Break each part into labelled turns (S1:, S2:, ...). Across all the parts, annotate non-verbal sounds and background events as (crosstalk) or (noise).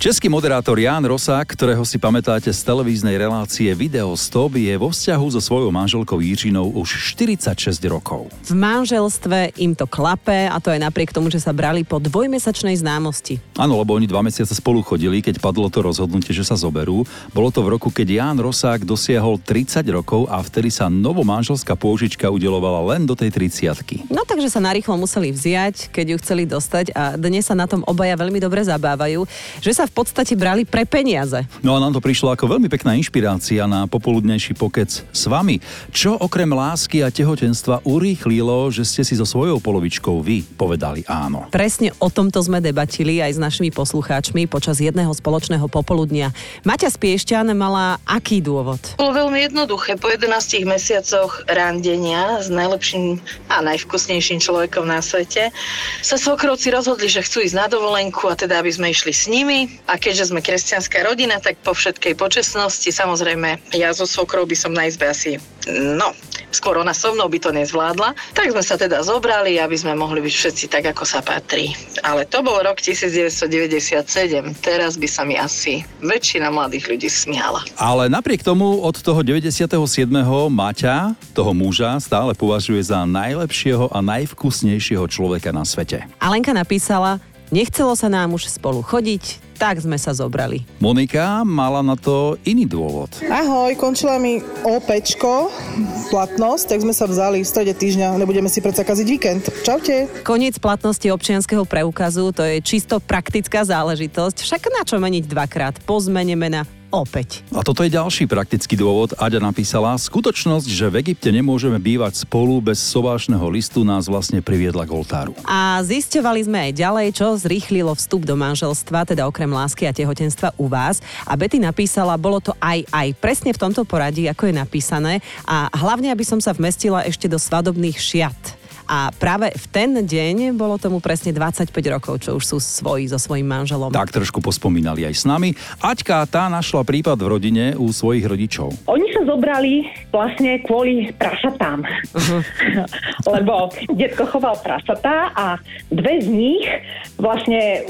S1: Český moderátor Ján Rosák, ktorého si pamätáte z televíznej relácie Video Stop, je vo vzťahu so svojou manželkou Jiřinou už 46 rokov.
S2: V manželstve im to klape a to aj napriek tomu, že sa brali po dvojmesačnej známosti.
S1: Áno, lebo oni dva mesiace spolu chodili, keď padlo to rozhodnutie, že sa zoberú. Bolo to v roku, keď Ján Rosák dosiahol 30 rokov a vtedy sa novomanželská pôžička udelovala len do tej 30
S2: No takže sa narýchlo museli vziať, keď ju chceli dostať a dnes sa na tom obaja veľmi dobre zabávajú, že sa v podstate brali pre peniaze.
S1: No a nám to prišlo ako veľmi pekná inšpirácia na popoludnejší pokec s vami. Čo okrem lásky a tehotenstva urýchlilo, že ste si so svojou polovičkou vy povedali áno?
S2: Presne o tomto sme debatili aj s našimi poslucháčmi počas jedného spoločného popoludnia. Maťa Spiešťan mala aký dôvod?
S3: Bolo veľmi jednoduché. Po 11 mesiacoch randenia s najlepším a najvkusnejším človekom na svete sa svokrovci rozhodli, že chcú ísť na dovolenku a teda aby sme išli s nimi. A keďže sme kresťanská rodina, tak po všetkej počestnosti, samozrejme, ja so svokrou by som na izbe asi, no, skôr ona so mnou by to nezvládla. Tak sme sa teda zobrali, aby sme mohli byť všetci tak, ako sa patrí. Ale to bol rok 1997. Teraz by sa mi asi väčšina mladých ľudí smiala.
S1: Ale napriek tomu od toho 97. Maťa, toho muža, stále považuje za najlepšieho a najvkusnejšieho človeka na svete.
S2: Alenka napísala, nechcelo sa nám už spolu chodiť, tak sme sa zobrali.
S1: Monika mala na to iný dôvod.
S4: Ahoj, končila mi OPčko, platnosť, tak sme sa vzali v strede týždňa, nebudeme si predsa kaziť víkend. Čaute.
S2: Koniec platnosti občianského preukazu, to je čisto praktická záležitosť. Však na čo meniť dvakrát? Po zmene mena opäť.
S1: A toto je ďalší praktický dôvod. Aďa napísala, skutočnosť, že v Egypte nemôžeme bývať spolu bez sobášneho listu nás vlastne priviedla k oltáru.
S2: A zisťovali sme aj ďalej, čo zrýchlilo vstup do manželstva, teda okrem lásky a tehotenstva u vás. A Betty napísala, bolo to aj aj presne v tomto poradí, ako je napísané. A hlavne, aby som sa vmestila ešte do svadobných šiat. A práve v ten deň bolo tomu presne 25 rokov, čo už sú svoji so svojím manželom.
S1: Tak trošku pospomínali aj s nami. Aťka tá našla prípad v rodine u svojich rodičov.
S5: Oni sa zobrali vlastne kvôli prasatám. Uh-huh. (laughs) Lebo detko choval prasatá a dve z nich vlastne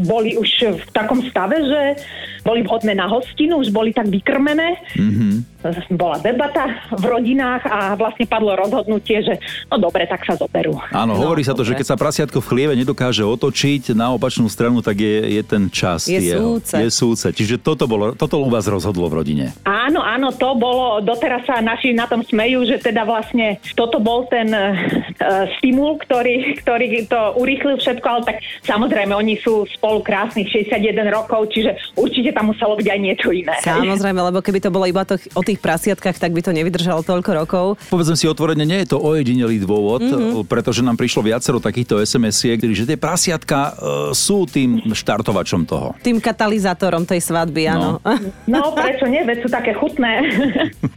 S5: boli už v takom stave, že boli vhodné na hostinu, už boli tak vykrmené. Mm-hmm. Bola debata v rodinách a vlastne padlo rozhodnutie, že no dobre, tak sa zoberú.
S1: Áno,
S2: No,
S1: hovorí sa to, že
S2: dobre.
S1: keď sa prasiatko v chlieve nedokáže otočiť na opačnú stranu, tak je, je ten čas.
S2: Je
S1: jeho.
S2: súce.
S1: Je súce. Čiže toto, bolo, toto u vás rozhodlo v rodine.
S5: Áno, áno, to bolo, doteraz sa naši na tom smejú, že teda vlastne toto bol ten uh, stimul, ktorý, ktorý to urýchlil všetko, ale tak samozrejme, oni sú spolu krásnych 61 rokov, čiže určite tam muselo byť aj niečo iné.
S2: Samozrejme, lebo keby to bolo iba to, o tých prasiatkách, tak by to nevydržalo toľko rokov.
S1: Povedzme si otvorene, nie je to ojedinelý dôvod, mm-hmm. pretože nám prišlo viacero takýchto SMS-iek, že tie prasiatka e, sú tým štartovačom toho.
S2: Tým katalizátorom tej svadby, áno.
S5: No, prečo nie? Veď sú také chutné.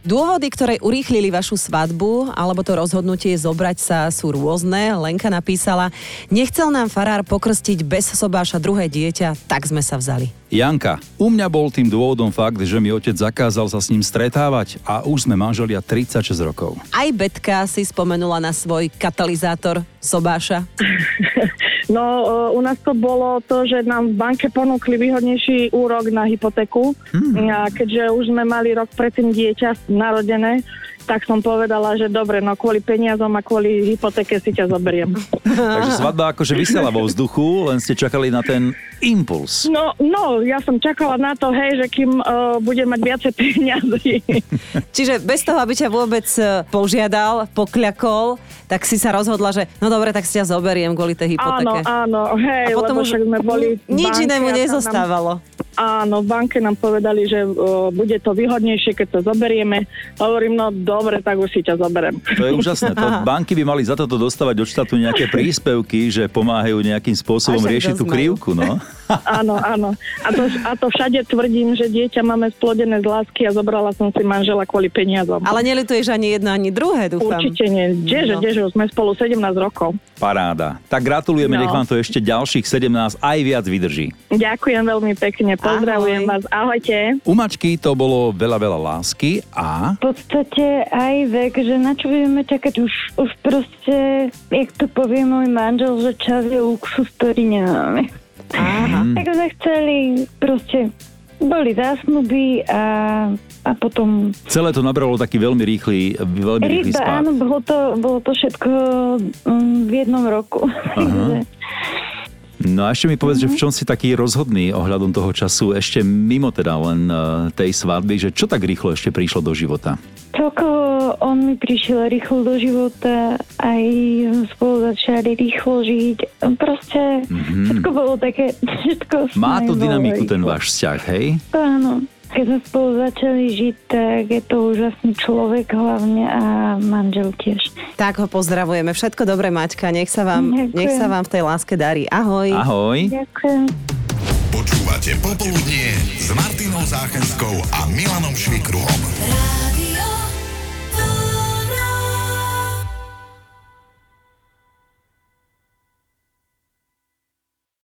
S2: Dôvody, ktoré urýchlili vašu svadbu alebo to rozhodnutie zobrať sa sú rôzne. Lenka napísala, nechcel nám farár pokrstiť bez sobáša druhé dieťa, tak sme sa vzali.
S1: Janka, u mňa bol tým dôvodom fakt, že mi otec zakázal sa s ním stretávať a už sme manželia 36 rokov.
S2: Aj Betka si spomenula na svoj katalizátor sobáša. (laughs)
S6: No, e, u nás to bolo to, že nám v banke ponúkli výhodnejší úrok na hypotéku. Hmm. A keďže už sme mali rok predtým dieťa narodené, tak som povedala, že dobre, no kvôli peniazom a kvôli hypotéke si ťa zoberiem.
S1: Takže svadba akože vysela vo vzduchu, len ste čakali na ten impuls.
S6: No, no, ja som čakala na to, hej, že kým uh, budem mať viacej peniazy.
S2: Čiže bez toho, aby ťa vôbec e, požiadal, pokľakol, tak si sa rozhodla, že no dobre, tak si ťa zoberiem kvôli tej hypotéke.
S6: áno, áno, hej,
S2: A potom
S6: lebo
S2: už
S6: však sme boli
S2: nič
S6: banke
S2: inému nezostávalo.
S6: Nám, áno, v banke nám povedali, že uh, bude to výhodnejšie, keď to zoberieme. Hovorím, no dobre, tak už si ťa zoberiem.
S1: To je úžasné. To (laughs) banky by mali za toto dostávať od štátu nejaké príspevky, že pomáhajú nejakým
S2: tak
S1: riešiť tú krivku, no. (laughs)
S6: Áno, áno. A to, a to všade tvrdím, že dieťa máme splodené z lásky a zobrala som si manžela kvôli peniazom.
S2: Ale nelituješ ani jedno, ani druhé, dúfam.
S6: Určite nie. Kdeže,
S2: No.
S6: kdeže, už sme spolu 17 rokov.
S1: Paráda. Tak gratulujeme,
S6: No.
S1: nech vám to ešte ďalších 17 aj viac vydrží.
S6: Ďakujem veľmi pekne, pozdravujem
S2: Ahoj.
S6: vás. Ahojte.
S1: U mačky to bolo veľa, veľa lásky a
S7: V podstate aj vek, že na čo budeme čakať, už, už proste, jak to povie môj manžel, že čas je luxus, ktorý nemáme.
S2: Aha.
S7: Tak sme chceli, proste boli zásnuby a, a potom
S1: celé to nabralo taký veľmi rýchly, veľmi rýchly
S7: Rýchba,
S1: spád.
S7: áno, bolo to, bolo to všetko um, v jednom roku. (laughs)
S1: No a ešte mi povedz, že v čom si taký rozhodný ohľadom toho času, ešte mimo teda len eh, tej svadby, že čo tak rýchlo ešte prišlo do života?
S7: Celkovo on mi prišiel rýchlo do života, aj spolu začali rýchlo žiť. Proste mm-hmm. všetko bolo také, všetko.
S1: Má to
S7: bolo
S1: dynamiku ten váš vzťah, hej?
S7: Áno. Keď sme spolu začali žiť, tak je to úžasný človek hlavne a manžel tiež.
S2: Tak ho pozdravujeme. Všetko dobré, Maťka. Nech sa vám,
S7: Ďakujem.
S2: nech sa vám v tej láske darí. Ahoj.
S1: Ahoj.
S7: Ďakujem.
S8: Počúvate Popoludnie s Martinou Záchenskou a Milanom Švikruhom.
S9: Rádio